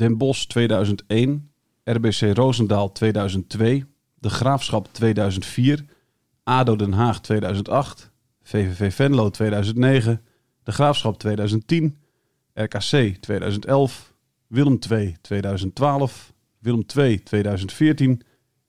Den Bosch 2001, RBC Roosendaal 2002, De Graafschap 2004, ADO Den Haag 2008, VVV Venlo 2009, De Graafschap 2010, RKC 2011, Willem II 2012, Willem II 2014,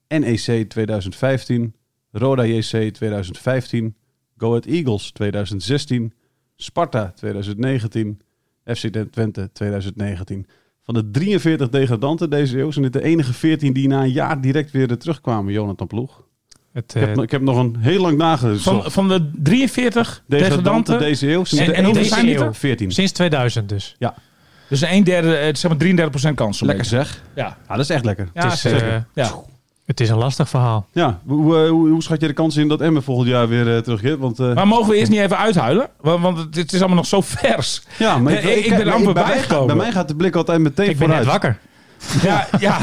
NEC 2015, Roda JC 2015, Go Ahead Eagles 2016, Sparta 2019, FC Twente 2019. Van de 43 degradanten deze eeuw zijn dit de enige 14 die na een jaar direct weer terugkwamen, Jonathan Ploeg. Het, Ik heb, eh, ik heb nog een heel lang nagezocht. Van, van de 43 degradanten degradanten, deze eeuw zijn En- de en hoeveel zijn dit er? 14. sinds 2000 dus. dus een derde, eh, zeg maar 33% kans. Lekker beetje. zeg. Ja, Ja, dat is echt lekker. ja het, is, zeker. eh, ja. Het is een lastig verhaal. Ja, hoe, eh, hoe, hoe schat je de kans in dat Emmen volgend jaar weer eh, terugkeert? Want, eh, Maar mogen we eerst niet even uithuilen? Want, want het, het is allemaal nog zo vers. ja, maar ik- ik ben amper bij, bijgekomen. bij mij gaat de blik altijd meteen Ik ben vooruit. net wakker. Ja, ja.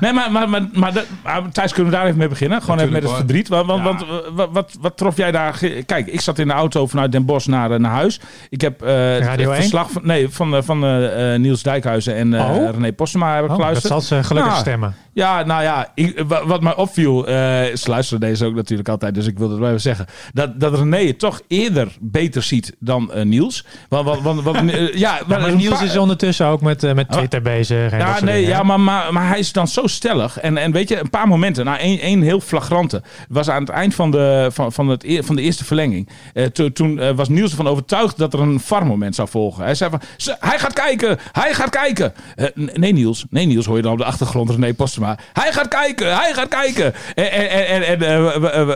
Nee, maar, maar, maar, maar, dat- maar Thijs, kunnen we daar even mee beginnen? Gewoon even met het verdriet. Want, want, want, wat, wat, wat trof jij daar? Kijk, ik zat in de auto vanuit Den Bosch naar, eh, naar huis. Ik heb eh, het- Radio het 1? verslag van, nee, van, eh, van eh, eh, Niels Dijkhuizen en eh, Oh. René Postema heb ik Oh, dat geluisterd. zal ze gelukkig Nou, stemmen. Ja, nou ja, ik, wa- wat mij opviel, eh ze luisteren deze ook natuurlijk altijd, dus ik wilde het wel even zeggen, dat, dat René het toch eerder beter ziet dan eh, Niels. Want, want, want, want, ja, Ja, maar Niels is ondertussen ook met, met Twitter bezig. En dat ja, soort nee, dingen, ja maar, maar, maar hij is dan zo stellig. En, en weet je, een paar momenten. Nou, één, één heel flagrante. Was aan het eind van de, van, van het, van de eerste verlenging. Eh, to- toen eh, was Niels ervan overtuigd dat er een VAR-moment zou volgen. Hij zei van, "Ze- hij gaat kijken, hij gaat kijken. Eh, nee Niels, nee Niels, hoor je dan op de achtergrond René Postema. Hij gaat kijken, hij gaat kijken. En, en, en,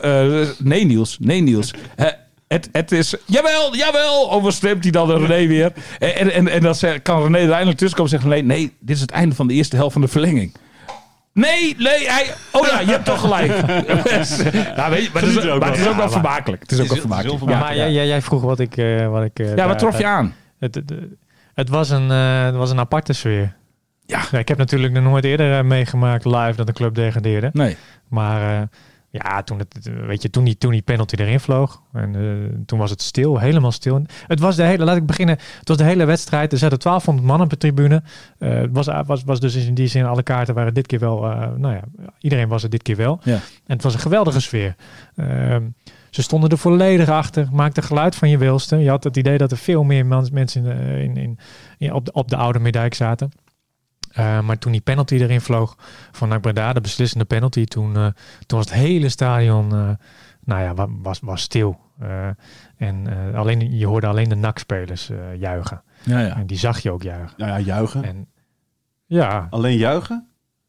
en, nee Niels, nee Niels. Het, het is, jawel, jawel, overstreept hij dan de René weer. En, en, en, en dan kan René er eindelijk tussenkomen en zeggen, nee, nee, dit is het einde van de eerste helft van de verlenging. Nee, nee, hij... Oh ja, je hebt toch gelijk. nou, weet je, maar, het is, maar het is ook wel vermakelijk. Het is ook wel vermakelijk. Ja, maar jij, jij, jij vroeg wat ik... eh, wat ik eh, ja, wat trof je aan? Het, het, het, was een, eh, het was een aparte sfeer. Ja. ik heb natuurlijk nog nooit eerder meegemaakt live dat de club degradeerde. Nee. Maar eh, ja, toen, het, weet je, toen, die, toen die penalty erin vloog. En eh, toen was het stil, helemaal stil. Het was de hele, laat ik beginnen. Het was de hele wedstrijd. Er zaten 1200 man op de tribune. Eh, het was, was, was dus in die zin, alle kaarten waren dit keer wel, eh, nou ja, iedereen was er dit keer wel. Ja. En het was een geweldige sfeer. Ehm, ze stonden er volledig achter, maakten geluid van je wilste. Je had het idee dat er veel meer mensen in, eh, in, in, op, de, op de Oude Meerdijk zaten. Eh, maar toen die penalty erin vloog van NAC Breda, de beslissende penalty, toen, eh, toen was het hele stadion, eh, nou ja, wa- was, was stil. En alleen, je hoorde alleen de NAC-spelers juichen. Ja, ja. En die zag je ook juichen. Nou ja, juichen. En ja, Alleen juichen?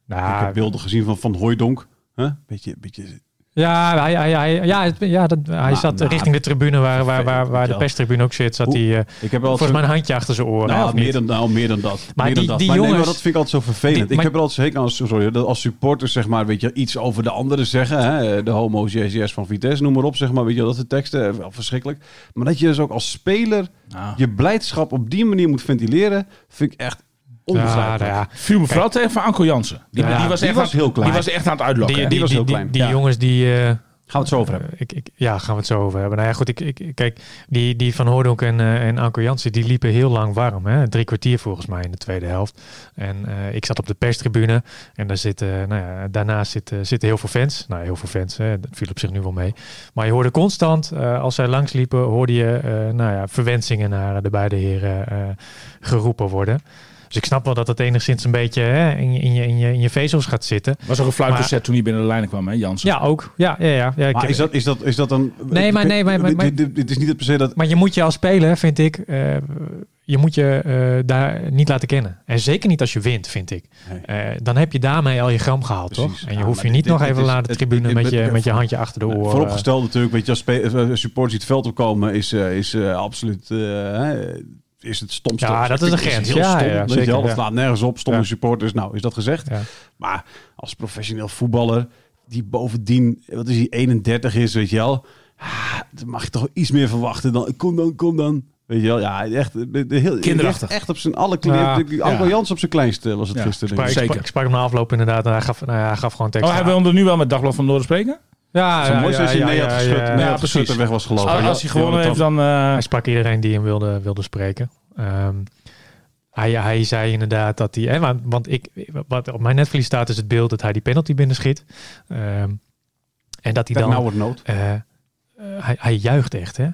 ik nou, heb beelden gezien van Van Hooijdonk. Huh? Beetje, beetje, ja, hij, hij, hij, ja, het- ja dat, hij Nou, zat nou, richting de tribune waar, waar, waar, de wel. perstribune ook zit, zat Hoe- hij eh, ik heb wel volgens mij een handje achter zijn oren. Nou, meer dan, nou, meer dan dat. Maar meer die- dan dat. die maar, nee, maar jongens- dat vind ik altijd zo vervelend. Die- ik maar- heb er altijd zeker als, sorry, dat als supporters zeg maar, weet je, iets over de anderen zeggen. Hè? De yes, yes van Vitesse, noem maar op, zeg maar. Weet je, dat soort teksten, eh, wel verschrikkelijk. Maar dat je dus ook als speler je blijdschap op die manier moet ventileren, vind ik echt onbegrijpelijk. ja, Viel me vooral tegen van Anko Jansen. Die, Ja, die was die echt was aan, heel klein. Die was echt aan het uitlokken. die, was heel klein. die Ja. jongens die... eh, Gaan we het zo over hebben. Ik, ik, ja, gaan we het zo over hebben. Nou ja, goed, ik, ik, kijk, die, die Van Hoordonk en, eh en Anko Jansen, die liepen heel lang warm. Hè? Drie kwartier volgens mij in de tweede helft. En eh, ik zat op de perstribune en daar zitten, nou ja, daarnaast zitten, zitten heel veel fans. Nou, heel veel fans, hè? dat viel op zich nu wel mee. Maar je hoorde constant, eh, als zij langsliepen, hoorde je eh, nou ja, verwensingen naar de beide heren eh, geroepen worden. Dus ik snap wel dat het enigszins een beetje hè, in, je, in, je, in, je, in je vezels gaat zitten. Was ook een Maar- toen hij binnen de lijnen kwam, hè, Jansen? Ja, ook. Ja, ja, ja. ja ik Maar is dat, is, dat, is dat dan... Nee, maar- nee, maar- maar- Dit- dit- dit is niet het per se dat... Maar je moet je als speler, vind ik, eh, je moet je eh, daar niet laten kennen. En zeker niet als je wint, vind ik. Nee. Eh, dan heb je daarmee al je gram gehaald, Precies. toch? En je Ja, hoeft je dit- niet nog dit even naar de tribune het- met je, met je handje achter de oren. Vooropgesteld natuurlijk, weet je, als supporters die het veld opkomen, is, eh, is eh, absoluut... is het stomste. Ja, dat is ik, grens. heel Ja, stom, ja, weet je zeker, wel. Dat ja. slaat nergens op. Stomme Ja. supporters. Nou, is dat gezegd. Ja. Maar als professioneel voetballer, die bovendien, wat is die, 31 is, weet je wel. ah, Dan mag je toch iets meer verwachten dan, kom dan, kom dan. Weet je wel, ja, echt. Heel, Kinderachtig. Echt op zijn alle klein, Ja. de- Anko Ja. Jans op zijn kleinste was het Ja. gisteren. Ik. Zeker. sprak, ik sprak hem na afloop inderdaad en hij gaf, nou ja, hij gaf gewoon tekst. Oh, hij aan. wilde nu wel met Dagblad van Noorden spreken? Ja, Zo mooi als hij nee had geschud, ja, nee ja, had geschud precies. en weg was gelopen. Als, Ja, als hij ja, gewonnen heeft, dan- eh, Hij sprak iedereen die hem wilde, wilde spreken. Ehm, hij, hij zei inderdaad dat hij... Hè, want, want ik, wat op mijn netvlies staat is het beeld dat hij die penalty binnenschiet. Ehm, en dat hij dan... nou wordt nood. eh, eh, hij, hij juicht echt, hè? Ja,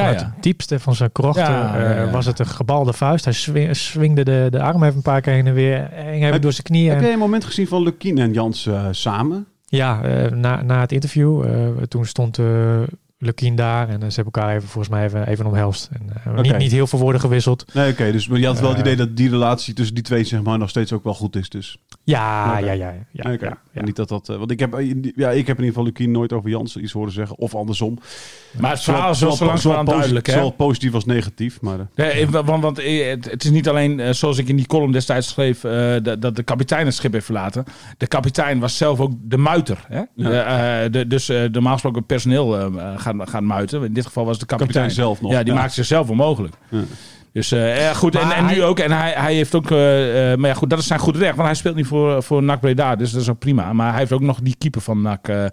Vanuit ja. het diepste van zijn krochten Ja, ja, eh, ja. was het een gebalde vuist. Hij swing, swingde de, de arm even een paar keer heen en weer. Hing even Heb- door zijn knieën. Heb En- jij een moment gezien van Lukien en Jans eh, samen? Ja, eh, na, na het interview, eh, toen stond eh Lukien daar en ze hebben elkaar even, volgens mij even, even omhelst. En, niet, niet heel veel woorden gewisseld. Nee, oké. dus maar je had wel het idee dat die relatie tussen die twee zeg maar nog steeds ook wel goed is. Dus. Ja, ja, ja. ja, ja, Niet dat dat, eh, want ik heb, eh, ja, ik heb in ieder geval Lukien nooit over Jans iets horen zeggen. Of andersom. maar het verhaal is wel zo posi- duidelijk, hè? Zowel positief als negatief. Maar, eh, Nee, want, want het, het is niet alleen, zoals ik in die column destijds schreef, eh, dat, dat de kapitein het schip heeft verlaten. De kapitein was zelf ook de muiter. Hè? Ja. De, dus eh, normaal gesproken personeel eh, gaan, gaan muiten. In dit geval was de kapitein. kapitein zelf nog. Ja, die maakte zichzelf onmogelijk. Ja. Dus eh, ja, goed, en, Maar en nu hij- ook. En hij, hij heeft ook, eh, eh, maar ja, goed, dat is zijn goed recht, want hij speelt niet voor, voor NAC Breda, dus dat is ook prima. Maar hij heeft ook nog die keeper van NAC eh, eh,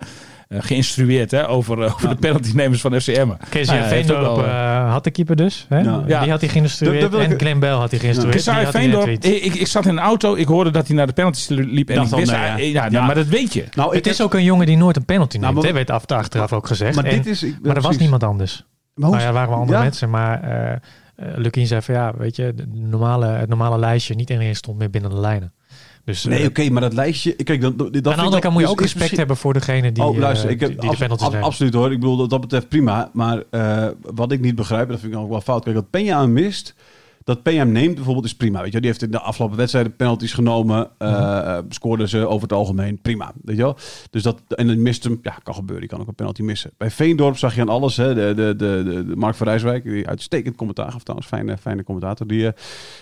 geïnstrueerd hè, over, over de penaltynemers van FCM. Kees Nou ja, hij heeft Veendorp eh, had de keeper dus. Hè? Ja. Die had hij geïnstrueerd. Dat- dat En Glenn Bell had hij geïnstrueerd. Hij Veendorp, ik, ik, ik zat in een auto, ik hoorde dat hij naar de penalties liep en Dacht ik wist, nee, ja, ja. ja, Ja. maar dat weet je. Nou, Het is ook een jongen die nooit een penalty Nou, neemt. maar- hè, werd af, achteraf ook gezegd. Maar En- dit is... ik- maar er was niemand anders. Maar hoe- Nou ja, er waren wel andere Ja. mensen, maar Lukien zei van ja, weet je, de normale, het normale lijstje, niet iedereen stond meer binnen de lijnen. Dus Nee, eh, oké, maar dat lijstje... Kijk, dat, dat, aan de andere kant moet je ook respect hebben voor degene die, oh, luister, eh, ik heb die, die de ab- absoluut hoor. Ik bedoel, dat, dat betreft prima. Maar wat ik niet begrijp, dat vind ik ook wel fout. Kijk, dat Peña aan mist, dat hem neemt bijvoorbeeld is prima. Weet je, die heeft in de afgelopen wedstrijden penalties genomen. eh Mhm. scoorden ze over het algemeen prima. Weet je wel? Dus dat, en dan mist hem, ja, kan gebeuren. Die kan ook een penalty missen. Bij Veendorp zag je aan alles. Hè, de, de, de, de, Mark van Rijswijk, die uitstekend commentaar gaf trouwens. Fijne, fijne commentator. Die, eh,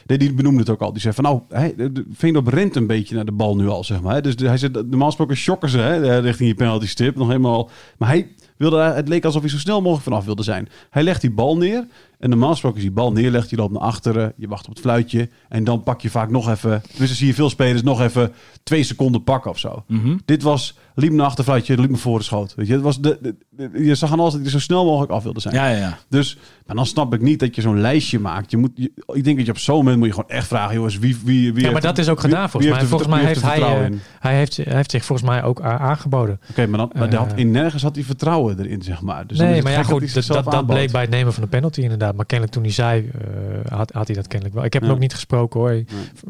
die, die benoemde het ook al. Die zei van nou, hij, de- de- Veendorp rent een beetje naar de bal nu al, zeg maar. hè. Dus de- hij zegt, normaal gesproken shocken ze hè, eh, richting die penalty stip. Nog helemaal. Maar hij wilde, het leek alsof hij zo snel mogelijk vanaf wilde zijn. Hij legt die bal neer. En normaal gesproken je die bal neerlegt, je loopt naar achteren, je wacht op het fluitje. En dan pak je vaak nog even, dus dan zie je veel spelers nog even twee seconden pakken of zo. Mhm. Dit was, liep naar achter fluitje, liep naar voren schoot. Weet je, het was de, de- de- je zag aan alles dat hij zo snel mogelijk af wilde zijn. Ja, ja, ja. Dus, maar dan snap ik niet dat je zo'n lijstje maakt. Je moet, je- ik denk dat je op zo'n moment moet je gewoon echt vragen, jongens, wie, wie, wie Ja, maar dat is ook gedaan volgens mij. Volgens mij heeft hij, eh, in? hij, heeft, hij heeft zich volgens mij ook aangeboden. Oké, maar, dan, maar had, eh, in nergens had hij vertrouwen erin, zeg maar. Dus is nee, maar ja, goed, dat, dat, dat bleek bij het nemen van de penalty inderdaad. Maar kennelijk toen hij zei, eh, had, had hij dat kennelijk wel. Ik heb hem Ja. ook niet gesproken hoor. Ik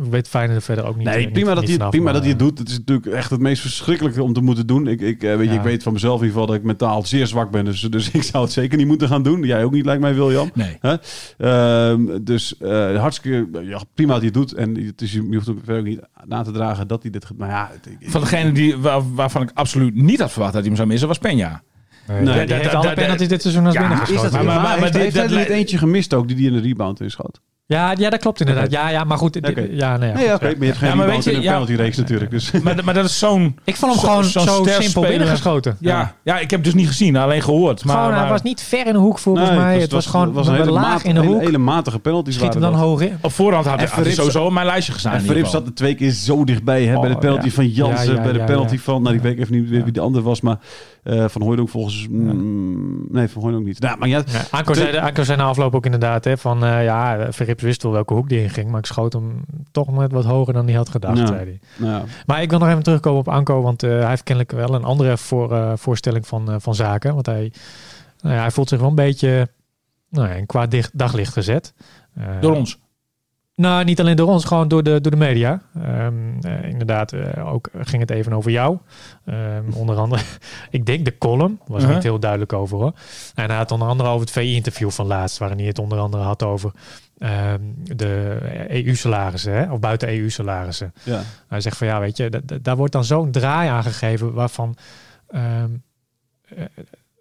weet Feyenoord verder ook niet. eh, Nee, niet- prima, dat, niet hij, vanaf, prima maar, dat hij het eh, doet. Het is natuurlijk echt het meest verschrikkelijke om te moeten doen. Ik, ik, eh, weet, je, Ja. ik weet van mezelf in ieder geval dat ik mentaal zeer zwak ben. Dus, dus ik zou het zeker niet moeten gaan doen. Jij ook niet, lijkt mij, William. Nee. Hè? Ehm, dus eh, hartstikke ja, prima dat hij het doet. En het is, je hoeft hem verder ook niet na te dragen dat hij dit... ge- Maar ja, het- ik- Van degene die, waar- waarvan ik absoluut niet had verwacht dat hij hem zou missen, was Peña. Nee, Nee, die dat- heeft alle penalties dit seizoen als ja, is dat, binnengeschoten. Maar- maar, maar- maar heeft, dit- hij er eentje gemist ook, die die in de rebound inschoot? Ja, ja, dat klopt inderdaad. Ja, ja, maar goed. Oké. Ja, nee, ja, Nee, ja, maar je hebt geen Ja, maar weet je, in een ja- penalty reeks natuurlijk. Dus. Maar, maar dat is zo'n... Ik vond hem Zo- gewoon zo simpel binnengeschoten. Ja, ja, ik heb dus niet gezien, alleen gehoord. Maar, gewoon, hij maar was niet ver in de hoek volgens Nee, mij. Het was, gewoon een hele laag in de hele- hoek. Hele matige penalties Schiet hem dan dat. hoog in. op voorhand had, hij Verrips- sowieso op mijn lijstje gestaan. En Verrips zat er twee keer zo dichtbij. Hè? Oh, bij de penalty van Jansen, Ja, ja, bij de penalty van... Nou, ik weet even niet wie, de andere was, maar eh, Van Hooydonk volgens... mm, nee, Van Hooydonk niet. Nou, maar ja, Ja, Anko, zei, Anko zei na afloop ook inderdaad hè, van eh, ja, Verrips wist wel welke hoek die in ging, maar ik schoot hem toch net wat hoger dan hij had gedacht, zei hij. nou. Maar ik wil nog even terugkomen op Anko, want eh, hij heeft kennelijk wel een andere voor, eh, voorstelling van, eh, van zaken. Want hij, nou ja, hij voelt zich wel een beetje nou ja, in dicht, daglicht gezet. Door ons. Nou, niet alleen door ons, gewoon door de, door de media. Ehm, eh, inderdaad, eh, ook ging het even over jou. Ehm, onder andere, ik denk de column, was Uh-huh. niet heel duidelijk over hoor. En hij had onder andere over het VI-interview van laatst, waarin hij het onder andere had over ehm, de EU-salarissen, hè, of buiten EU-salarissen. Ja. Hij zegt van ja, weet je, da- da- daar wordt dan zo'n draai aangegeven waarvan.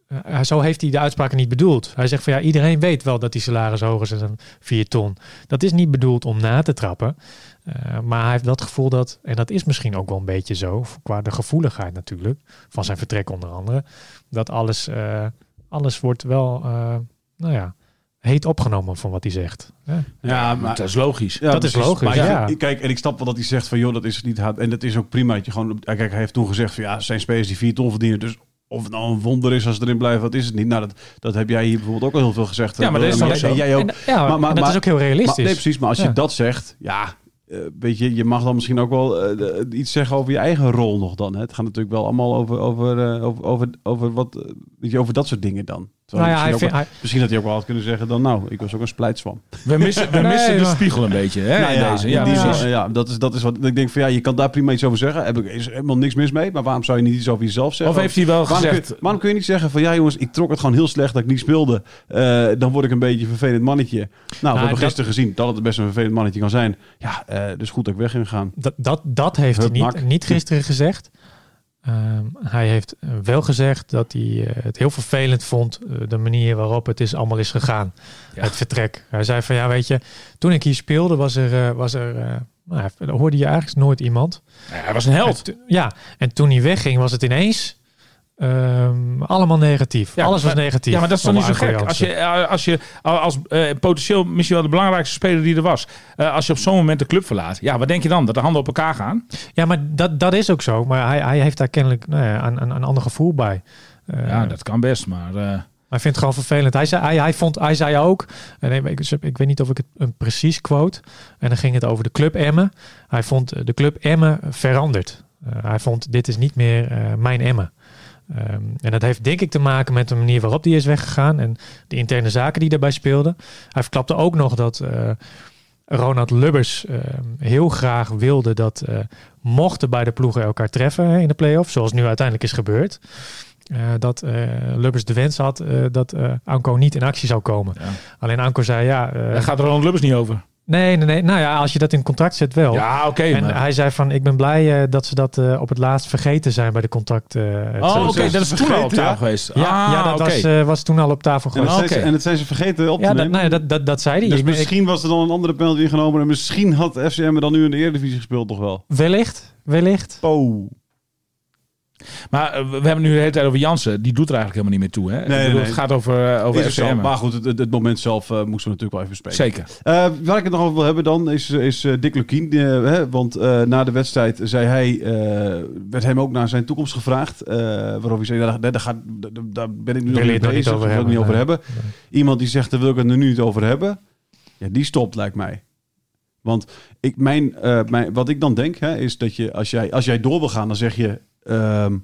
Eh, zo heeft hij de uitspraken niet bedoeld. Hij zegt van ja, iedereen weet wel dat die salaris hoger is dan 4 ton. Dat is niet bedoeld om na te trappen. Eh, maar hij heeft dat gevoel dat, en dat is misschien ook wel een beetje zo, qua de gevoeligheid natuurlijk, van zijn vertrek onder andere, dat alles, eh, alles wordt wel, eh, nou ja, heet opgenomen van wat hij zegt. Ja. Ja, Maar dat is logisch. Ja, Dat is logisch, Maar ik- ja. ik- Kijk, en ik snap wel dat hij zegt van, joh, dat is niet haat. En dat is ook prima. Dat je gewoon, kijk, hij heeft toen gezegd van, ja, zijn spelers die vier ton verdienen. Dus of het nou een wonder is als ze erin blijven, dat is het niet. Nou, dat, dat heb jij hier bijvoorbeeld ook al heel veel gezegd. Ja, maar dat is jij- ook. En, ja, Maar- maar- en dat maar- is ook heel realistisch. Maar, nee, precies. Maar als je dat zegt, ja, eh, weet je, je mag dan misschien ook wel eh, de- iets zeggen over je eigen rol nog dan. Hè? Het gaat natuurlijk wel allemaal over, over, eh, over, over, over, wat, eh, weet je, over dat soort dingen dan. Nou ja, hij misschien, vindt, ook, hij, misschien had hij ook wel had kunnen zeggen dan, nou, ik was ook een splijtswam. We missen, we Nee, missen de maar- spiegel een beetje hè, Nou in ja, deze. in Ja, die ja, dat is, dat is wat ik denk van ja, je kan daar prima iets over zeggen. Heb ik is er helemaal niks mis mee. Maar waarom zou je niet iets over jezelf zeggen? Of heeft hij wel waarom, gezegd... kun, je- waarom kun je niet zeggen van ja jongens, ik trok het gewoon heel slecht dat ik niet speelde. Eh, dan word ik een beetje een vervelend mannetje. Nou, we hebben dat- gisteren gezien dat het best een vervelend mannetje kan zijn. Ja, eh, dus goed dat ik weg ging gaan. dat, dat, dat heeft Hup, hij niet, niet gisteren gezegd. Ehm, hij heeft wel gezegd dat hij eh, het heel vervelend vond, eh, de manier waarop het is allemaal is gegaan. Ja. Het vertrek. Hij zei van ja, weet je, toen ik hier speelde was er, was er nou, hoorde je eigenlijk nooit iemand. Ja, hij was een held. En to- ja, en toen hij wegging was het ineens ehm, allemaal negatief. Ja, Alles was maar- negatief. Ja, maar dat is toch niet zo gek? Als je, eh, als je als eh, potentieel misschien wel de belangrijkste speler die er was, eh, als je op zo'n moment de club verlaat, ja, wat denk je dan? Dat de handen op elkaar gaan? Ja, maar dat, dat is ook zo. Maar hij, hij heeft daar kennelijk nou ja, een, een, een ander gevoel bij. Eh, Ja, dat kan best, maar... eh, Hij vindt het gewoon vervelend. Hij zei, hij, hij, vond, hij zei ook, en ik, ik, weet niet of ik het een precies quote, en dan ging het over de club Emmen. Hij vond eh, de club Emmen veranderd. Eh, hij vond dit is niet meer eh, mijn Emmen. Ehm, en dat heeft denk ik te maken met de manier waarop die is weggegaan en de interne zaken die daarbij speelden. Hij verklapte ook nog dat eh, Ronald Lubbers ehm, heel graag wilde dat eh, mochten beide ploegen elkaar treffen hè, in de play-off, zoals nu uiteindelijk is gebeurd. eh, dat eh, Lubbers de wens had eh, dat eh Anko niet in actie zou komen. Ja. Alleen Anko zei ja. eh, Daar gaat Ronald Lubbers niet over. Nee, nee, nee. Nou ja, als je dat in contract zet wel. Ja, oké. en maar- hij zei van, ik ben blij eh, dat ze dat eh, op het laatst vergeten zijn bij de contract. eh, het Oh, oké, dat is toen al op tafel ja? geweest. Ja, Ah, ja dat oké. was, eh, was toen al op tafel En dat, geweest. Oké. zijn ze, en dat zijn ze vergeten op te Ja, dat, nemen. nou ja, dat, dat, dat zei hij. dus Ik ben- ik- misschien was er dan een andere penalty ingenomen. En misschien had FCM dan nu in de Eredivisie gespeeld toch wel. wellicht, wellicht. Oh. Maar eh, we hebben nu de hele tijd over Jansen. Die doet er eigenlijk helemaal niet meer toe. Hè? Nee, bedoel, nee. Het gaat over, eh, over Is ook zo. FCM. Maar goed, het, het, het moment zelf eh, moesten we natuurlijk wel even bespreken. Zeker. Eh, waar ik het nog over wil hebben dan is, is Dick Lukien. hè, want eh, na de wedstrijd zei hij, eh, werd hem ook naar zijn toekomst gevraagd. eh, waarop hij zei, daar, daar, gaat, daar, daar ben ik nu nog niet het bezig. over daar wil ik niet hebben, over nee. hebben. Iemand die zegt, daar wil ik het er nu niet over hebben. Ja, die stopt lijkt mij. Want ik, mijn, eh, mijn, wat ik dan denk, hè, is dat je als, jij, als jij door wil gaan, dan zeg je... ehm,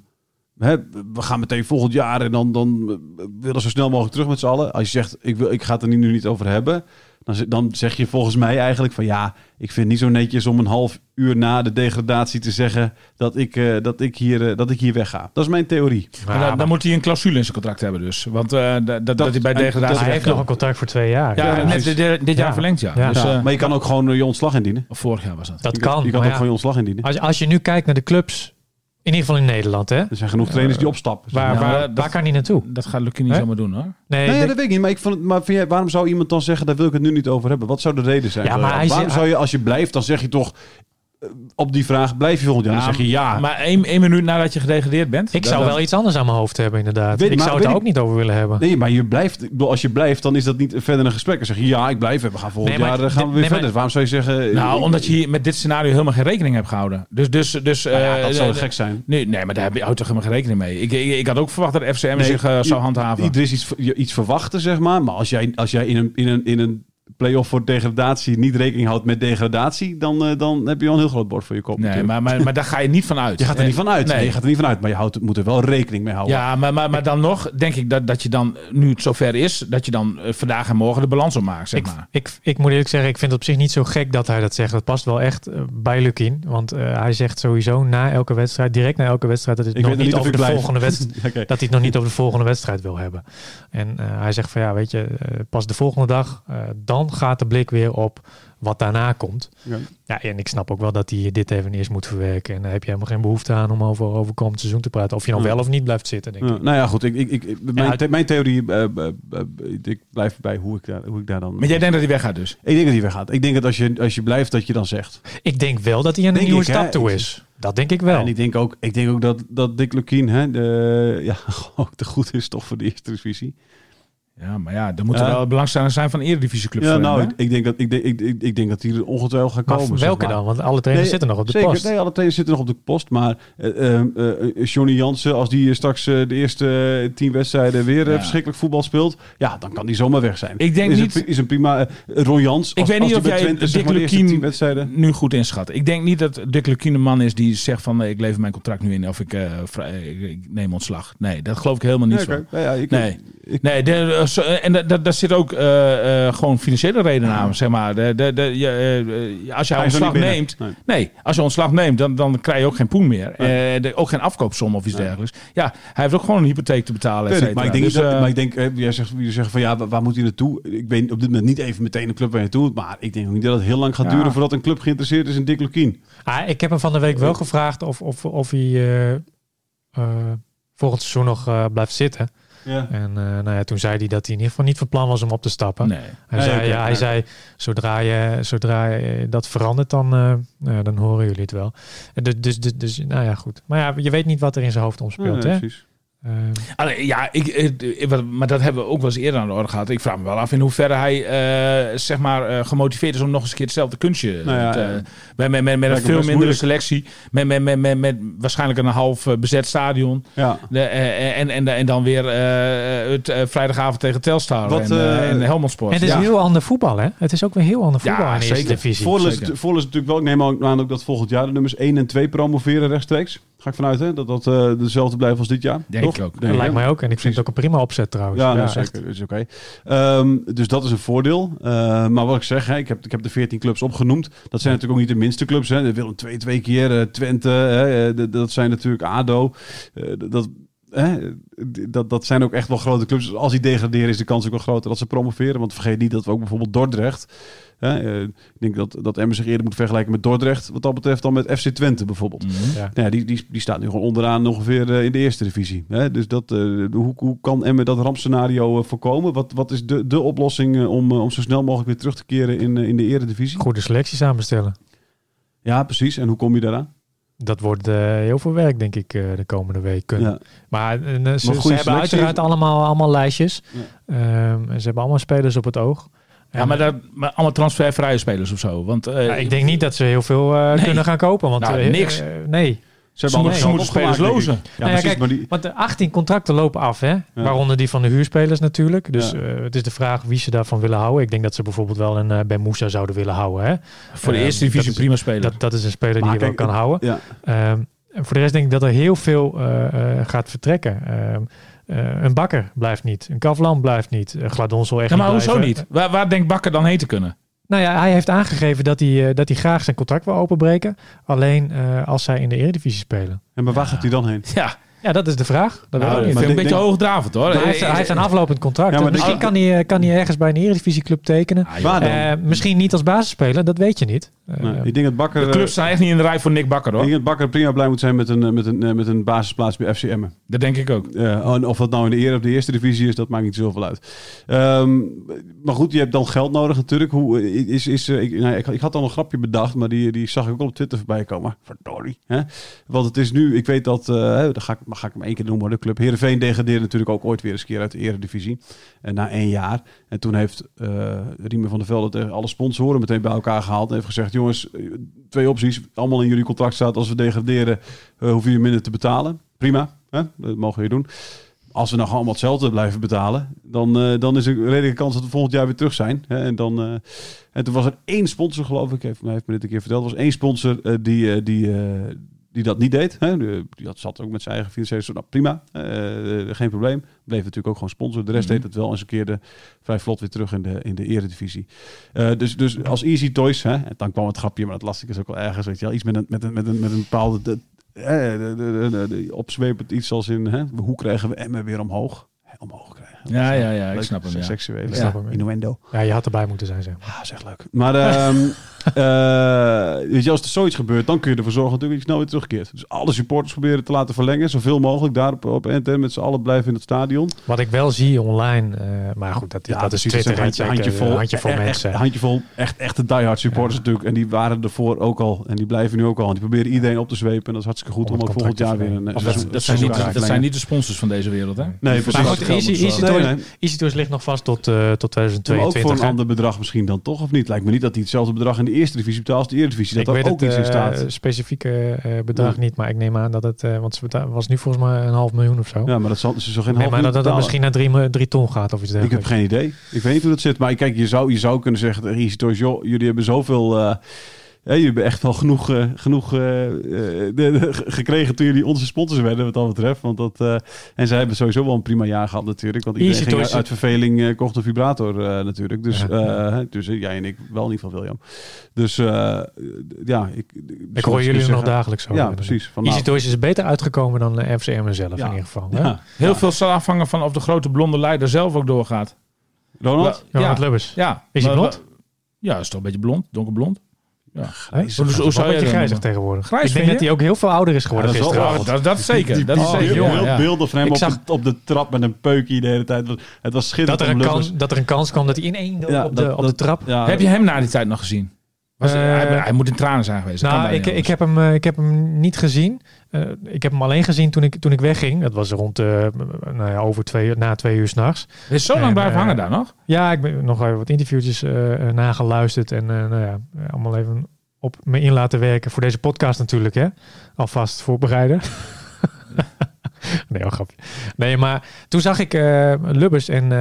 hè, we gaan meteen volgend jaar en dan, dan eh, willen we zo snel mogelijk terug met z'n allen. Als je zegt, ik, wil, ik ga het er nu niet over hebben... Dan, dan zeg je volgens mij eigenlijk van ja, ik vind het niet zo netjes om een half uur na de degradatie te zeggen dat ik, eh, dat ik, hier, eh, dat ik hier wegga. Dat is mijn theorie. Maar dan, dan moet hij een clausule in zijn contract hebben dus. Want eh, dat, dat, dat hij bij degradatie dat- hij heeft nog een contract voor twee jaar. Ja, Ja, net dit, dit jaar Ja. verlengd, ja. Ja. Dus, eh, maar je kan ook gewoon je ontslag indienen. of vorig jaar was dat. dat je kan. je kan ook ja, gewoon je ontslag indienen. als, als je nu kijkt naar de clubs, in ieder geval in Nederland, hè, Er zijn genoeg trainers die opstappen. waar, waar, dat- waar kan hij naartoe? Dat gaat Lucky niet zomaar doen hoor. Nee, Nee, ja, dat weet ik niet. Maar, ik vond het, maar vind jij, waarom zou iemand dan zeggen, daar wil ik het nu niet over hebben? Wat zou de reden zijn? Ja, maar hij waarom zou je, als je blijft, dan zeg je toch op die vraag, blijf je volgend jaar? Dan Ja, zeg je ja. Maar één, één minuut nadat je gedegradeerd bent. ik dan- zou wel iets anders aan mijn hoofd hebben, inderdaad. Weet- ik maar zou het er ook ik- niet over willen hebben. Nee, maar je blijft, ik bedoel, als je blijft, dan is dat niet verder een gesprek. Dan zeg je ja, ik blijf. We gaan volgend Nee, maar- jaar gaan we weer nee, maar- verder. Waarom zou je zeggen... eh, Nou, ik- omdat je hier met dit scenario helemaal geen rekening hebt gehouden. Dus, dus, dus Nou ja, eh, dat zou eh, gek zijn. Nee, nee, maar daar heb je houdt toch helemaal geen rekening mee. Ik, ik, ik had ook verwacht dat FCM Nee, zich zou handhaven. Er is iets, je- iets verwachten, zeg maar. Maar als jij, als jij in, een, in, een, in een play-off voor degradatie niet rekening houdt met degradatie, dan, eh, dan heb je wel een heel groot bord voor je kop. Nee, natuurlijk. maar, maar, maar daar ga je niet van uit. je gaat er niet van uit. Nee. Nee, je gaat er niet van uit, maar je houdt, moet er wel rekening mee houden. Ja, maar, maar, maar dan nog denk ik dat, dat je dan, nu het zover is, dat je dan eh, vandaag en morgen de balans opmaakt, zeg Ik, maar. ik, ik moet eerlijk zeggen, ik vind het op zich niet zo gek dat hij dat zegt. Dat past wel echt eh, bij Lukien. Want eh, hij zegt sowieso na elke wedstrijd, direct na elke wedstrijd, dat hij het nog niet over de blijf. volgende wedstrijd. Dat hij het nog niet over de volgende wedstrijd wil hebben. En eh, hij zegt van ja, weet je, pas de volgende dag, eh, dan gaat de blik weer op wat daarna komt. Ja. Ja, en ik snap ook wel dat hij dit even eerst moet verwerken. En daar heb je helemaal geen behoefte aan om over, over komend seizoen te praten. Of je nou Ja. wel of niet blijft zitten, denk Ja, ik. nou ja, goed. Ik, ik, ik, mijn, the- mijn theorie, eh, eh, eh, ik blijf bij hoe ik daar, hoe ik daar dan... Maar jij denkt dat hij weggaat dus? Ik denk dat hij weggaat. Ik denk dat als je, als je blijft, dat je dan zegt. Ik denk wel dat hij aan een Denk nieuwe ik, stap toe is. Dat denk ik wel. En ik denk ook, ik denk ook dat, dat Dick Lukien hè, de, ja, ook te goed is toch voor de eerste divisie. Ja, maar ja, er moet Ja. er wel belangstelling zijn van eredivisieclubs. Ja, nou, ik, denk dat ik, denk- ik, ik, ik denk dat die er ongetwijfeld gaan maar komen. zeg welke maar. dan? Want alle trainers Nee, zitten nog op de Zeker, post. nee, alle trainers zitten nog op de post. Maar eh, eh, eh, Johnny Jansen, als die straks eh, de eerste eh, tien wedstrijden weer eh, verschrikkelijk voetbal speelt, ja, dan kan die zomaar weg zijn. Ik denk is niet- Een, is een prima eh, Ron Jans. Ik als- weet niet of jij Dick maar, de eerste Lukien tien wedstrijden. nu goed inschat. Ik denk niet dat Dick Lukien een man is die zegt van eh, ik lever mijn contract nu in of ik, eh, vrij- ik, ik neem ontslag. Nee, dat geloof ik helemaal niet zo. oké. Ja, ja, ik- Nee. ik- Nee, de, eh, zo- en da- da- daar zit ook eh, eh, gewoon financiële redenen aan, zeg maar. De, de, de, je, eh, als je ontslag neemt, Nee. nee, als je ontslag neemt, dan, dan krijg je ook geen poen meer. Eh, de- ook geen afkoopsom of iets Nee. dergelijks. Ja, hij heeft ook gewoon een hypotheek te betalen. et maar ik denk, Dus, dat, eh, maar ik denk, eh, jij zegt, jullie zeggen van ja, waar, waar moet hij naartoe? Ik weet op dit moment niet even meteen een club waar je naartoe moet. Maar ik denk ook niet dat het heel lang gaat Ja. duren voordat een club geïnteresseerd is in Dick Lukien. Ah, ik heb hem van de week wel gevraagd of, of, of hij eh, eh, volgend seizoen nog eh, blijft zitten. Ja. En eh, nou ja, toen zei hij dat hij in ieder geval niet van plan was om op te stappen. nee. Hij, Nee, zei, ja, hij zei, zodra, je, zodra je dat verandert, dan, eh, nou ja, dan horen jullie het wel. En Dus, dus, dus, dus, nou ja, goed. Maar ja, je weet niet wat er in zijn hoofd omspeelt, hè? precies. Eh, Allee, ja, ik, eh, eh, maar dat hebben we ook wel eens eerder aan de orde gehad. Ik vraag me wel af in hoeverre hij eh, zeg maar, eh, gemotiveerd is om nog eens een keer hetzelfde kunstje Nou ja, te, met, met, met, met een veel mindere moeilijk. selectie. Met, met, met, met, met waarschijnlijk een half bezet stadion. Ja. De, eh, en, en, en dan weer eh, het vrijdagavond tegen Telstar Wat, en, en Helmond Sport. en het is Ja. heel ander voetbal, hè? Het is ook weer heel ander Ja, voetbal in de eerste divisie. Voordeel is, natuurlijk wel, ik neem ook aan ook dat volgend jaar de nummers 1 en 2 promoveren rechtstreeks. Ga ik vanuit, hè? Dat dat eh, dezelfde blijft als dit jaar. Denk Toch? ik ook. Denk Dat ik, lijkt mij ook. En ik vind het ook een prima opzet trouwens. Ja, nou, zeker. Dat is oké. Ehm, dus dat is een voordeel. Eh, maar wat ik zeg, hè, ik, heb, ik heb de 14 clubs opgenoemd. Dat zijn natuurlijk ook niet de minste clubs. Hè. De Willem twee twee keer, eh, Twente. Hè, dat zijn natuurlijk ADO. Eh, dat, hè, dat, dat zijn ook echt wel grote clubs. Dus als die degraderen is de kans ook wel groter dat ze promoveren. Want vergeet niet dat we ook bijvoorbeeld Dordrecht... Hè, eh, ik denk dat, dat Emmen zich eerder moet vergelijken met Dordrecht. Wat dat betreft dan met FC Twente bijvoorbeeld. Mhm. Ja. Nou ja, die, die, die staat nu gewoon onderaan ongeveer eh, in de eerste divisie. Hè? Dus dat, eh, hoe, hoe kan Emmen dat rampscenario voorkomen? Wat, wat is de, de oplossing om, om zo snel mogelijk weer terug te keren in, in de eredivisie? Goede selecties aanbestellen. Ja, precies. En hoe kom je daaraan? Dat wordt eh, heel veel werk, denk ik, eh, de komende weken. Ja. Maar ze, hebben selectie uiteraard allemaal, allemaal lijstjes. Ja. Ehm, en ze hebben allemaal spelers op het oog. Ja, En, maar, dat, maar allemaal transfervrije spelers of zo. Want, eh, ja, ik denk niet dat ze heel veel eh, Nee. kunnen gaan kopen. Want, Nou, eh, niks. nee. Ze hebben ze moeten spelers lozen. Ja, Nou ja, precies. kijk, maar die, Want de 18 contracten lopen af, hè? Waaronder die van de huurspelers natuurlijk. Dus Ja. eh, het is de vraag wie ze daarvan willen houden. Ik denk dat ze bijvoorbeeld wel een uh, Ben Moussa zouden willen houden. Hè? Voor de Eh, eerste divisie is- prima speler. Dat, dat is een speler die je wel kan houden. ja. Ehm, en voor de rest denk ik dat er heel veel eh, eh, gaat vertrekken. Eh, een Bakker blijft niet. Een Kavlan blijft niet. Uh, Gladon zal echt ja, maar niet hoezo blijven. niet? Waar, waar denkt Bakker dan heen te kunnen? Nou ja, hij heeft aangegeven dat hij, eh, dat hij graag zijn contract wil openbreken. Alleen eh, als zij in de Eredivisie spelen. En maar waar gaat hij dan heen? Ja, Ja, dat is de vraag. Dat nou, ik vind een denk- beetje hoogdravend hoor. Maar hij, heeft, hij heeft een aflopend contract. Ja, maar misschien denk- kan hij, eh, kan hij ergens bij een Eredivisieclub tekenen. Ah? Eh, misschien niet als basisspeler, dat weet je niet. Eh, Nee, ik denk dat Bakker, de eh, clubs staan echt niet in de rij voor Nick Bakker ik hoor. denk dat Bakker prima blij moet zijn met een, eh, met een, eh, met een basisplaats bij FC Emmen. Dat denk ik ook. Ja, en of dat nou in de eerste of de eerste divisie is, dat maakt niet zoveel uit. Ehm, maar goed, je hebt dan geld nodig natuurlijk. Hoe eh, is, is, eh, ik, nou, ik, ik had al een grapje bedacht, maar die, die zag ik ook al op Twitter voorbij komen. Verdorie. Hè? Want het is nu, ik weet dat, eh dan ga ik, maar ga ik hem één keer noemen, de club Heerenveen degradeerde natuurlijk ook ooit weer eens een keer uit de eredivisie. En na één jaar. En toen heeft eh Riemen van der Velde tegen alle sponsoren meteen bij elkaar gehaald. En heeft gezegd, jongens, eh, twee opties. Allemaal in jullie contract staat, als we degraderen, eh hoeven jullie minder te betalen. Prima, hè? dat mogen we doen. als we gewoon allemaal hetzelfde blijven betalen, dan, eh, dan is er een redelijke kans dat we volgend jaar weer terug zijn. Hè? En, dan, en toen was er één sponsor, geloof ik, heeft, heeft me dit een keer verteld, er was één sponsor die, die, die dat niet deed. Hè? Die, had, zat ook met zijn eigen financiële, nou prima, eh, geen probleem. Bleef natuurlijk ook gewoon sponsor. De rest Mhm. deed het wel en ze keerde vrij vlot weer terug in de, in de eredivisie. Eh, dus, dus als Easy Toys, hè, en dan kwam het grapje, maar dat lastig is ook wel ergens, weet je wel, iets met een, met een, met een, met een bepaalde... De, eh, de, de, de, de- opzwepend iets als in, hè, hoe krijgen we Emmen weer omhoog? Hè, omhoog krijgen. Ja, ja, ja, ik snap hem, ja. Seksuele Ik snap hem, ja. innuendo. Ja, je had erbij moeten zijn, zeg maar. Is echt leuk. Maar ehm, eh, weet je, als er zoiets gebeurt, dan kun je ervoor zorgen natuurlijk dat je snel weer terugkeert. Dus alle supporters proberen te laten verlengen. Zoveel mogelijk daar op, op NTM met z'n allen blijven in het stadion. Wat ik wel zie online, eh, maar goed, dat, dat is precies, Twitter. dat zijn en handje, zeker, handjevol, een handjevol echt, mensen. Echt, handjevol, echt echte diehard supporters natuurlijk. En die waren ervoor ook al. En die blijven nu ook al. En die proberen iedereen op te zwepen. En dat is hartstikke goed Om ook volgend jaar weer een... een Dat, seizoen- dat, zijn niet, dat zijn de sponsors van deze wereld, hè? Nee, precies. Maar goed, op, Easy, eh, Nee, nee. Ligt nog vast tot, eh, tot Maar ook 2022. voor een hè? ander bedrag misschien dan toch, of niet? Lijkt me niet dat hij hetzelfde bedrag in de eerste divisie betaalt als de eredivisie. Dat ik weet ook het iets in eh, staat. specifieke eh, bedrag Nee. niet, maar ik neem aan dat het, want ze was nu volgens mij een half miljoen of zo. Ja, maar dat zal dus zo geen nee, half maar dat, miljoen dat het misschien naar drie, drie ton gaat of iets Ik heb dergelijks. geen idee. Ik weet niet hoe dat zit. Maar kijk, je zou, je zou kunnen zeggen tegen Easy Toys, joh, jullie hebben zoveel... ja, jullie hebben echt wel genoeg, eh, genoeg eh, eh, de- de- gekregen toen jullie onze sponsors werden, wat dat betreft. Want dat, eh, en zij hebben sowieso wel een prima jaar gehad natuurlijk. Want iedereen ging uit verveling eh, kocht een vibrator eh, natuurlijk. Dus, Ja. dus jij en ik wel niet van William. Dus eh, ja, ik... Ik hoor jullie er nog dagelijks over. Ja, precies. Easy Toys is beter uitgekomen dan eh, FCM zelf Ja. in ieder geval. hè? ja. Heel veel zal afhangen van of de grote blonde leider zelf ook doorgaat. Ronald? Ja, Ja. Lubbers. Ja. Is hij blond? Ja, is toch een beetje blond, donkerblond. Hè? Grijs. Hoe- hoe zou dat grijzig tegenwoordig. Grijs ik denk dat je? hij ook heel veel ouder is geworden Ja, dat is gisteren. Oh, dat, dat zeker. Dat is Oh, zeker. jongen, Ja, ja. beelden van hem Ik op, zag- de, op de trap met een peukje de hele tijd. Het was- was Dat schitterend. er, een kans, dat er een kans kwam dat hij in één Ja, op, de, dat- op de trap... Ja, Heb je hem na die tijd nog gezien? Was, Eh, hij, hij moet in tranen zijn geweest. Nou, ik, ik, heb hem, eh, ik heb hem niet gezien. Eh, ik heb hem alleen gezien toen ik, toen ik wegging. Dat was rond eh, nou ja, over twee, na twee uur s'nachts. is zo lang En, blijven eh, hangen daar nog. Ja, ik ben nog even wat interviewtjes nageluisterd. En nou ja, allemaal even op me in laten werken. Voor deze podcast natuurlijk, hè. Alvast voorbereiden. nee, wel grapje. Nee, maar toen zag ik Lubbers en,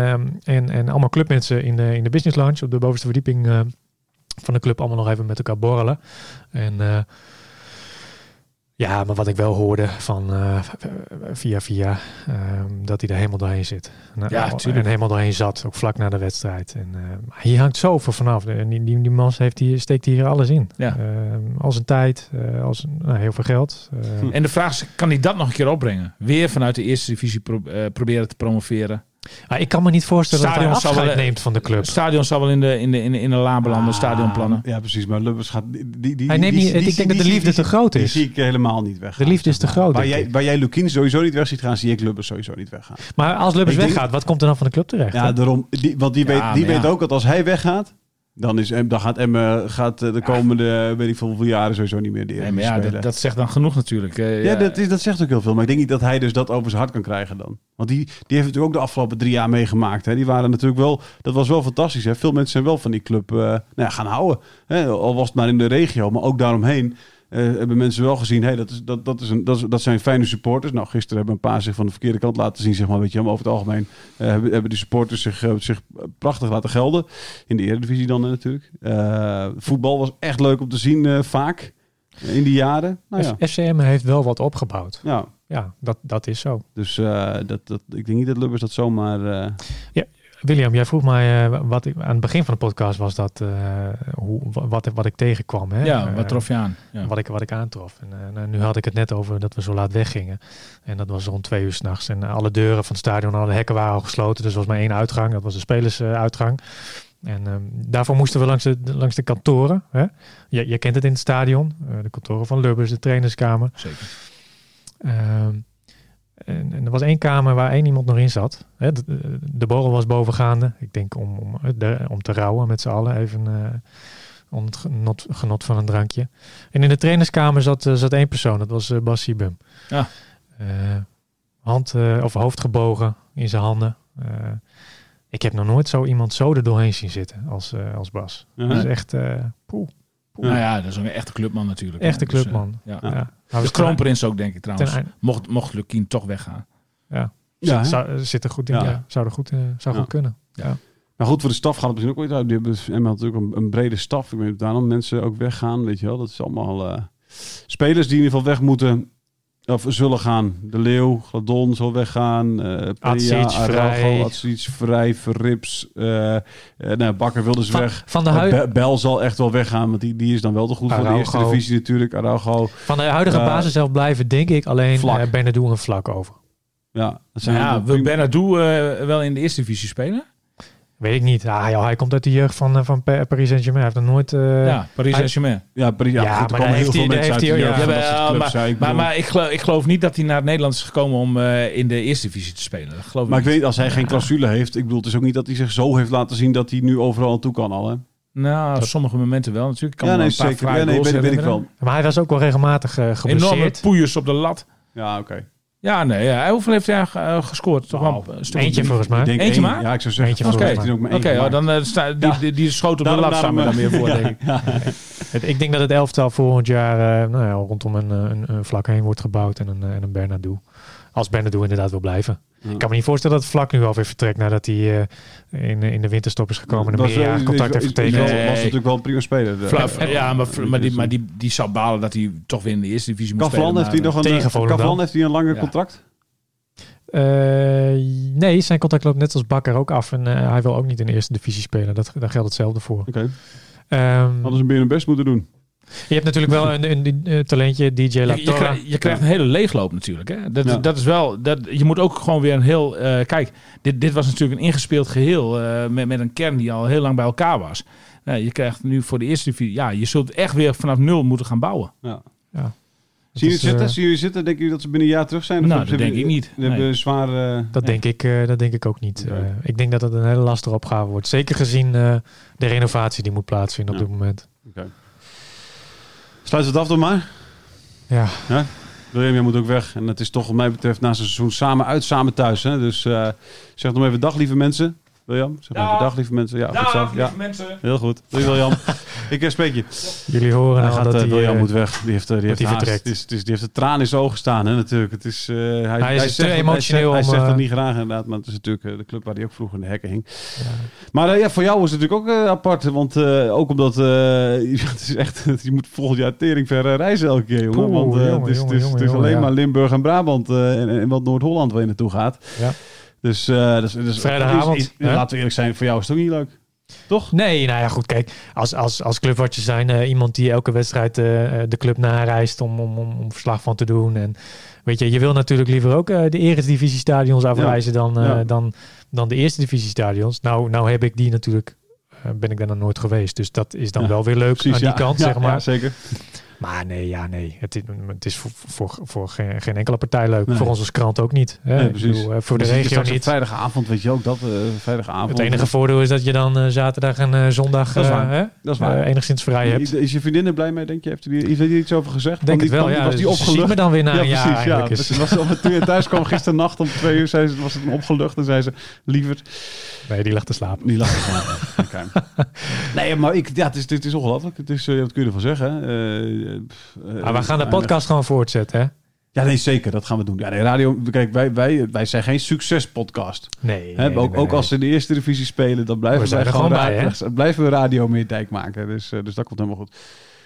en, en allemaal clubmensen in de, in de business lounge op de bovenste verdieping van de club allemaal nog even met elkaar borrelen. En ja, maar wat ik wel hoorde van eh, via via, eh, dat hij er helemaal doorheen zit. Nou, Ja, en tuurlijk. helemaal doorheen zat, ook vlak na de wedstrijd. En eh, hier hangt zoveel vanaf. En die, die, die man heeft hier, steekt hier alles in. Ja. Eh, als een tijd, eh, als een- nou, heel veel geld. Eh, En de vraag is, kan hij dat nog een keer opbrengen? Weer vanuit de eerste divisie pro- eh, proberen te promoveren. Maar ik kan me niet voorstellen Stadion dat hij afscheid wel- neemt van de club. Stadion zal wel in de, in de, in de, in de Ah, stadionplannen. Ja, precies. Maar Lubbers gaat... Die, die, die, Hij neemt die- niet- die- ik denk dat de die- liefde die- te groot Die is. zie ik helemaal niet weg. De liefde is te groot, Waar jij, waar jij Lukien sowieso niet weg ziet gaan, zie ik Lubbers sowieso niet weggaan. Maar als Lubbers denk- weggaat, wat komt er dan van de club terecht? Ja, hè? daarom. Die, want die, Ja, weet, die weet ook dat als hij weggaat, dan, is, dan gaat Emme gaat eh, de komende, weet ik veel hoeveel jaren sowieso niet meer de Nee, maar ja, dat, dat zegt dan genoeg natuurlijk. Ja, dat, is, dat zegt ook heel veel. Maar ik denk niet dat hij dus dat over zijn hart kan krijgen dan. Want die, die heeft natuurlijk ook de afgelopen drie jaar meegemaakt. Hè. Die waren natuurlijk wel... Dat was wel fantastisch. Hè. Veel mensen zijn wel van die club eh, nou ja, gaan houden. Hè. Al was het maar in de regio. Maar ook daaromheen hebben mensen wel gezien... Hey, dat, is, dat, dat, is een, dat, is, dat zijn fijne supporters. Nou, gisteren hebben een paar zich van de verkeerde kant laten zien. Zeg maar, weet je, maar over het algemeen eh, hebben, hebben die supporters zich, eh, zich prachtig laten gelden. In de Eredivisie dan eh, natuurlijk. Eh, voetbal was echt leuk om te zien eh, vaak. In die jaren. Nou ja. FCM heeft wel wat opgebouwd. ja. Ja, dat, dat is zo. Dus eh, dat, dat, ik denk niet dat Lubbers dat zomaar... eh, William, jij vroeg mij eh, wat ik aan het begin van de podcast was dat eh, hoe, wat, wat ik tegenkwam. Hè? ja, Eh, wat trof je aan? Ja. Wat ik, wat ik aantrof. En nou, nu had ik het net over dat we zo laat weggingen. En dat was rond twee uur s'nachts. En alle deuren van het stadion, alle hekken waren al gesloten. Dus er was maar één uitgang. Dat was de spelersuitgang. en ehm, daarvoor moesten we langs de, langs de kantoren. Hè? Je, je kent het in het stadion. de kantoren van Lubbers, de trainerskamer. Zeker. Ehm, en, en er was één kamer waar één iemand nog in zat. Hè, de, borrel was bovengaande. Ik denk om, om, eh, de- om te rouwen met z'n allen. Even eh, om het genot, genot van een drankje. En in de trainerskamer zat, eh, zat één persoon. Dat was uh, Bas Siebum. Ja. Eh, hand eh, of hoofd gebogen in zijn handen. Eh, ik heb nog nooit zo iemand zo er doorheen zien zitten als, eh, als Bas. Ja. Dat is echt... eh poeh. Nou ja, dat is ook een echte clubman natuurlijk. Echte hè. Dus, eh, clubman. ja. Ja. Ja. Maar De we kroonprins ook, denk ik trouwens. Mocht, mocht Lukien toch weggaan. Ja, Ja, zou, zit er goed in. Ja. Ja. zou er goed, eh, zou Ja. goed kunnen. Ja. Maar goed, voor de staf gaat het misschien ook weer uit. Die hebben Emma had natuurlijk een, een brede staf. Ik weet niet of daarom mensen ook weggaan, weet je wel. Dat is allemaal eh, spelers die in ieder geval weg moeten. Of zullen gaan. De Leeuw, Gladon zal weggaan. eh Peña, Vrij. Araujo, Atsic, Vrij, Verrips. eh eh, nou, Bakker wilde ze Van, weg. van, de Be- Bel zal echt wel weggaan, want die, die is dan wel te goed voor de eerste divisie natuurlijk. Araujo. van de huidige Eh, basis zelf blijven, denk ik, alleen uh, Benadou een vlak over. Ja, dat zijn Ja, wil eh, wel in de eerste divisie spelen? Weet ik niet. Ah, joh, hij komt uit de jeugd van, eh, van Pa- Paris Saint-Germain. Hij heeft nog nooit... eh, ja, Paris Saint-Germain. Ja, Paris, ja, Ja, goed, maar komen heel veel mensen uit hij- jeugd ja, maar, clubs, maar, ja, ik maar, bedoel- maar ik, geloof, ik geloof niet dat hij naar het Nederland is gekomen om eh, in de eerste divisie te spelen. Dat geloof Maar ik niet. weet, als hij geen clausule heeft, ik bedoel, het is ook niet dat hij zich zo heeft laten zien dat hij nu overal aan toe kan al, hè? Nou, op sommige momenten wel natuurlijk. Kan Ja, nee, een paar zeker. Ja, nee, weet, ik wel. Maar hij was ook wel regelmatig eh Enorme geblesseerd. poeiers op de lat. Ja, oké. Ja, nee, ja. hoeveel heeft hij eh, gescoord? Toch een stuk Eentje volgens mij. Eentje één. maar? Ja, ik zou zeggen. Eentje volgens mij Oké, dan eh, sta, die, Ja. die, die schoot op de lat staan we daarom, dan meer voor, ja, denk ik. ja. Het- ik denk dat het elftal volgend jaar eh, nou ja, rondom een, eh, een, een vlak heen wordt gebouwd en een, eh, en een Bernardo. Als Bernardo inderdaad wil blijven. Ja. Ik kan me niet voorstellen dat het vlak nu alweer vertrekt nadat hij eh, in, in de winterstop is gekomen en eh, contract is- heeft getekend. was- Nee. Was natuurlijk wel een prima speler. Fla- Ja. maar, maar, die, maar die, die zou balen dat hij toch weer in de eerste divisie moet Kavlan spelen. heeft hij nog een, eh. Kavlan heeft hij een langer Ja. contract? Eh, nee, zijn contract loopt net als Bakker ook af en eh, hij wil ook niet in de eerste divisie spelen. Dat, daar geldt hetzelfde voor. Oké. Ehm, Hadden ze meer hun best moeten doen. Je hebt natuurlijk wel een, een, een, eh, talentje, DJ La Je, je, krijgt, je krijgt een hele leegloop natuurlijk. Hè? Dat, Ja. dat is wel, dat, je moet ook gewoon weer een heel... eh, kijk, dit, dit was natuurlijk een ingespeeld geheel eh, met, met een kern die al heel lang bij elkaar was. Nou, je krijgt nu voor de eerste divisie... Ja, je zult echt weer vanaf nul moeten gaan bouwen. Ja. Ja. Zien jullie zitten? Zien jullie zitten? Denken jullie dat ze binnen een jaar terug zijn? Of Nou, hebben dat denk ik niet. Ze hebben Nee. een zwaar... Dat, denk ik, eh, dat denk ik ook niet. Eh, ik denk dat het een hele lastige opgave wordt. Zeker gezien eh, de renovatie die moet plaatsvinden Ja. op dit moment. Sluit het af dan maar. Ja, William, jij moet ook weg. En het is toch wat mij betreft na zo'n seizoen samen uit, samen thuis. Hè? Dus eh, zeg nog even dag, lieve mensen. William, zeg nog Dag. dag, lieve mensen. Ja, goed zo. Ja, mensen. heel goed. Doei William. ik eh, spreek je. jullie horen Hij al gaat, dat eh, hij... William eh, moet weg. Die heeft, die heeft, haast. Het is, die heeft de traan in zijn ogen staan, hè, natuurlijk. Het is, eh, hij, hij, is te zegt, emotioneel Hij zegt, om, hij zegt eh, het niet graag, inderdaad. Maar het is natuurlijk de club waar hij ook vroeger in de hekken hing. ja. Maar ja, voor jou is het natuurlijk ook apart. Want eh, ook omdat eh, het is echt, je moet volgend jaar tering ver reizen elke keer, jongen. Poeh, want jongen, het is, jongen, het is, jongen, het is jongen, alleen ja. maar Limburg en Brabant eh, en, en wat Noord-Holland waar je naartoe gaat. Ja. Dus, eh dus, dus Vrijdagavond, is- is- hè? laten we eerlijk zijn, voor jou is het ook niet leuk. Toch? Nee, nou ja, goed. Kijk, als, als, als clubwatcher zijn, eh, iemand die elke wedstrijd eh, eh, de club nareist om, om, om, om verslag van te doen. En weet je, je wil natuurlijk liever ook eh, de Eredivisie-stadions afreizen dan, eh, Ja. dan, dan de Eerste Divisie-stadions. Nou, nou heb ik die natuurlijk, eh, ben ik daar nog nooit geweest. Dus dat is dan Ja, wel weer leuk aan die ja, kant, ja, zeg maar. Ja, zeker. Maar nee, ja, nee. Het is, het is voor, voor, voor geen, geen enkele partij leuk. Nee. Voor ons als krant ook niet. Hè? Nee, Ik precies. bedoel, voor de zit je regio niet. Vrijdagavond, weet je ook dat? eh vrijdagavond. Het enige voordeel is dat je dan eh, zaterdag en eh, zondag Dat is waar. hè, Dat is waar. enigszins vrij hebt. Is je vriendin er blij mee, denk je? Heeft hij er iets over gezegd? Denk het wel, die- ja. Was die ziet opgelucht? me dan weer na ja, een jaar precies. Ja. Dus was, toen je thuis kwam gisternacht om twee uur, zei ze, was het opgelucht en zei ze, liever, Nee, die lag te slapen. niet lachen gaan. Oké. Nee, maar ik, ja, het is, het is ongelooflijk. Het is, wat kun je ervan zeggen? Eh, eh, Maar we gaan de weinig. podcast gewoon voortzetten, hè? Ja, nee, zeker. Dat gaan we doen. Ja, nee, radio, kijk, wij, wij, wij zijn geen succespodcast. Nee. Hè, nee, ook, ook als ze in de eerste divisie spelen, dan blijven We wij gewoon, gewoon bij, ra- blijven we radio Meerdijk maken. Dus, eh, dus dat komt helemaal goed.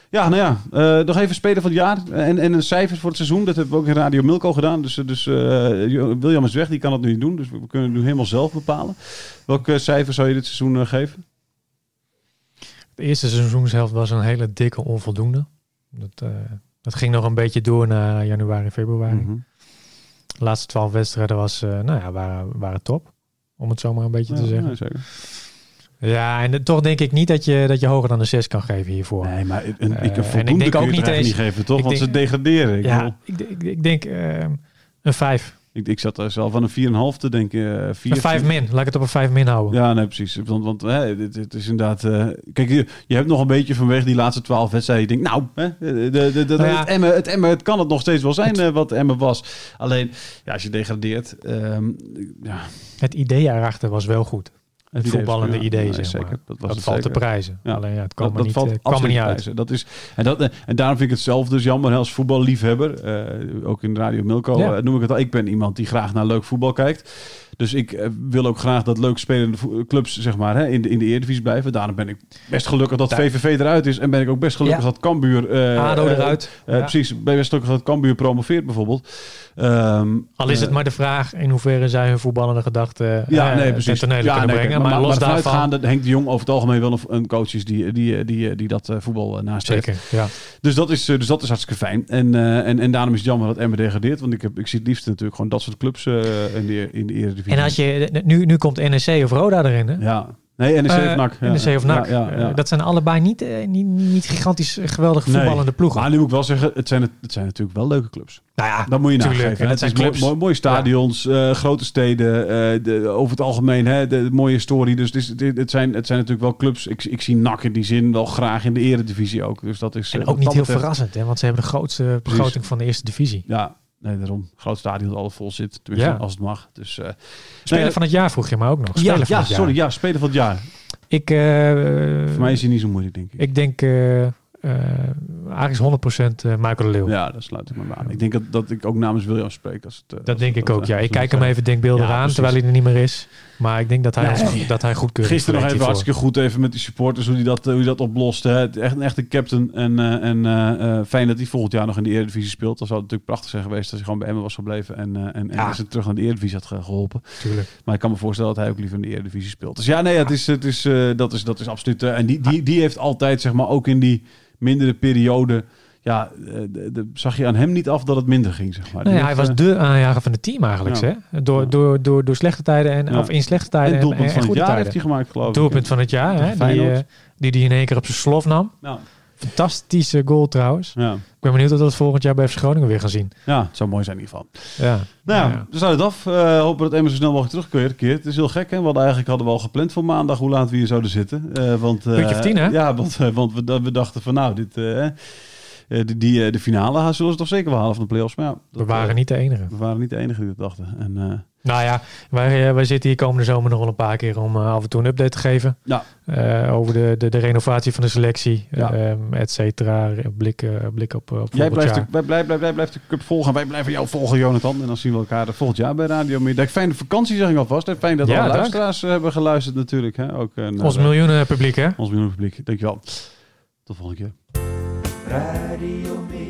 Ja, nou ja, eh, nog even speler van het jaar en, en een cijfer voor het seizoen. Dat hebben we ook in Radio Milko gedaan. Dus, eh, dus eh, Jo- William is weg, die kan het nu niet doen. Dus we kunnen het nu helemaal zelf bepalen. Welk eh, cijfer zou je dit seizoen eh, geven? De eerste seizoenshelft was een hele dikke onvoldoende. Dat, eh, dat ging nog een beetje door naar januari, februari. Mhm. De laatste twaalf wedstrijden was, eh, nou ja, waren, waren top. Om het zo maar een beetje te zeggen. ja, zeker. Ja, en eh, toch denk ik niet dat je, dat je hoger dan een 6 kan geven hiervoor. Nee, maar een, een, ik, een en voldoende ik denk ook niet eens- niet geven, toch? Want denk- ze degraderen. Ik, ja, ik, ik, ik denk eh, een 5. Ik, ik zat er zelf aan een 4,5 te denken. eh, vier, Een 5 min. Laat ik het op een 5 min houden. Ja, nee, precies. Want, want hè, dit, dit is inderdaad... eh, kijk, je, je hebt nog een beetje vanwege die laatste twaalf wedstrijden... Je denkt, nou, hè, de, de, de, de- Nou ja. het, Emmen, het Emmen, het kan het nog steeds wel zijn eh, wat Emmen was. Alleen, ja, als je degradeert... ehm, ja, Het idee erachter was wel goed. Het voetballende idee, zeg zeker. maar. Dat was Dat het valt te zeker. prijzen. Ja. Alleen ja, het kwam dat, niet, valt eh, niet uit. Dat is, en, dat, en daarom vind ik het zelf dus jammer als voetballiefhebber. eh, ook in Radio Milko Ja. eh, noem ik het al. Ik ben iemand die graag naar leuk voetbal kijkt. Dus ik wil ook graag dat leuk spelende clubs zeg maar, hè, in, de, in de Eredivisie blijven. Daarom ben ik best gelukkig dat. VVV eruit is. En ben ik ook best gelukkig dat Cambuur... ADO eruit. Precies, ben best gelukkig dat Cambuur promoveert bijvoorbeeld. Ehm, Al is het maar de vraag in hoeverre zij hun voetballende gedachten ja, nee, ten precies. tonele ja, kunnen nee, brengen. Kijk, Maar, los ervan daarvan... uitgaande, Henk de Jong over het algemeen wel een, een coach is die, die, die, die dat eh, voetbal eh, nastreeft. Zeker, ja. Dus dat is, eh, dus dat is hartstikke fijn. En, eh, en, en daarom is het jammer dat Emmen degradeert. Want ik, heb, ik zie het liefst natuurlijk gewoon dat soort clubs eh, in, de, in de Eredivisie. En als je, nu, nu komt NEC of Roda erin, hè? Ja. Nee, NEC Eh, of NAC. Ja. NEC of NAC. Ja, ja, ja. Eh, dat zijn allebei niet, eh, niet, niet gigantisch geweldig Nee. voetballende ploegen. Maar nu moet ik wel zeggen, het zijn, het, het zijn natuurlijk wel leuke clubs. nou ja, Dat moet je nageven. Dat Het zijn mooi, mooi, mooie stadions, eh, grote steden, eh, de, over het algemeen hè, de, de mooie historie. Dus het, is, het, het zijn, het zijn natuurlijk wel clubs. Ik, ik zie NAC in die zin wel graag in de eredivisie ook. Dus dat is, En eh, ook niet heel verrassend, hè? want ze hebben de grootste begroting van de eerste divisie. Ja, nee, daarom. Groot stadion dat alles vol zit. Tenminste, Ja. als het mag. Dus, eh, Speler nee, van het jaar vroeg je me ook nog. ja, Speler van ja, het jaar. sorry. Ja, speler van het jaar. Ik, eh, Voor mij is hij niet zo moeilijk, denk ik. ik denk eh eh eigenlijk is 100% eh, Michael de Leeuw. Ja, dat sluit ik me aan. Ik denk dat, dat ik ook namens William spreek. Als het, eh, Dat als denk het- ik ook, ja. het- Ik kijk het- hem even denkbeeldig Ja, aan, terwijl hij er niet meer is. Maar ik denk dat hij, Nee. ons, dat hij goedkeuring Gisteren nog even hiervoor. hartstikke goed even met die supporters, hoe hij dat, hoe die dat oplost. Hè. Het- Echt een echte captain. En, eh, en eh, eh, fijn dat hij volgend jaar nog in de Eredivisie speelt. Dat zou natuurlijk prachtig zijn geweest als hij gewoon bij Emmen was gebleven. En, eh, en, en Ja. hij terug naar de Eredivisie had ge- geholpen. Tuurlijk. Maar ik kan me voorstellen dat hij ook liever in de Eredivisie speelt. Dus ja, nee, het is, het is, eh, dat, is, dat is absoluut... eh, en die, die, die heeft altijd, zeg maar, ook in die mindere periode... Ja, eh, de- de- zag je aan hem niet af dat het minder ging, zeg maar. Nee, Die hij was eh, de aanjager van het team eigenlijk. Ja. Hè? Door, Ja. door, door, door slechte tijden en Ja. of in slechte tijden en doelpunt en, van het goede jaar tijden. heeft hij gemaakt, geloof ik. Doelpunt van het jaar, hè? Die, eh, die die in één keer op zijn slof nam. Ja, Fantastische goal trouwens. ja. Ik ben benieuwd of we dat volgend jaar bij FC Groningen weer gaan zien. ja, het zou mooi zijn in ieder geval. Ja. Nou ja, we sluiten het af. Eh, hopen dat Emmen zo snel mogelijk terugkeert. Het is heel gek, hè? We hadden eigenlijk hadden we al gepland voor maandag hoe laat we hier zouden zitten. Eh, want, eh, Puntje of tien, hè? Ja, want, want we, we dachten van nou, dit, eh, die, die, de finale zullen ze toch zeker wel halen van de play-offs. Maar ja, We dat, waren eh, niet de enige. we waren niet de enige die dat dachten. En, Nou ja, wij, eh, wij zitten hier komende zomer nog wel een paar keer om eh, af en toe een update te geven. Ja. Eh, over de, de, de renovatie van de selectie, Ja. ehm, et cetera. Blik, blik op, op jij blijft de, jaar. wij, blijf, blijf, wij blijven de cup volgen. en Wij blijven jou volgen, Jonathan. En dan zien we elkaar volgend jaar bij Radio Middag. Fijne vakantie, zeg ik alvast. Fijn dat Ja, alle luisteraars hebben geluisterd natuurlijk. Hè? Ook, Ons miljoenen publiek, hè? ons miljoen publiek. Dankjewel. Tot de volgende keer. Radio Middag.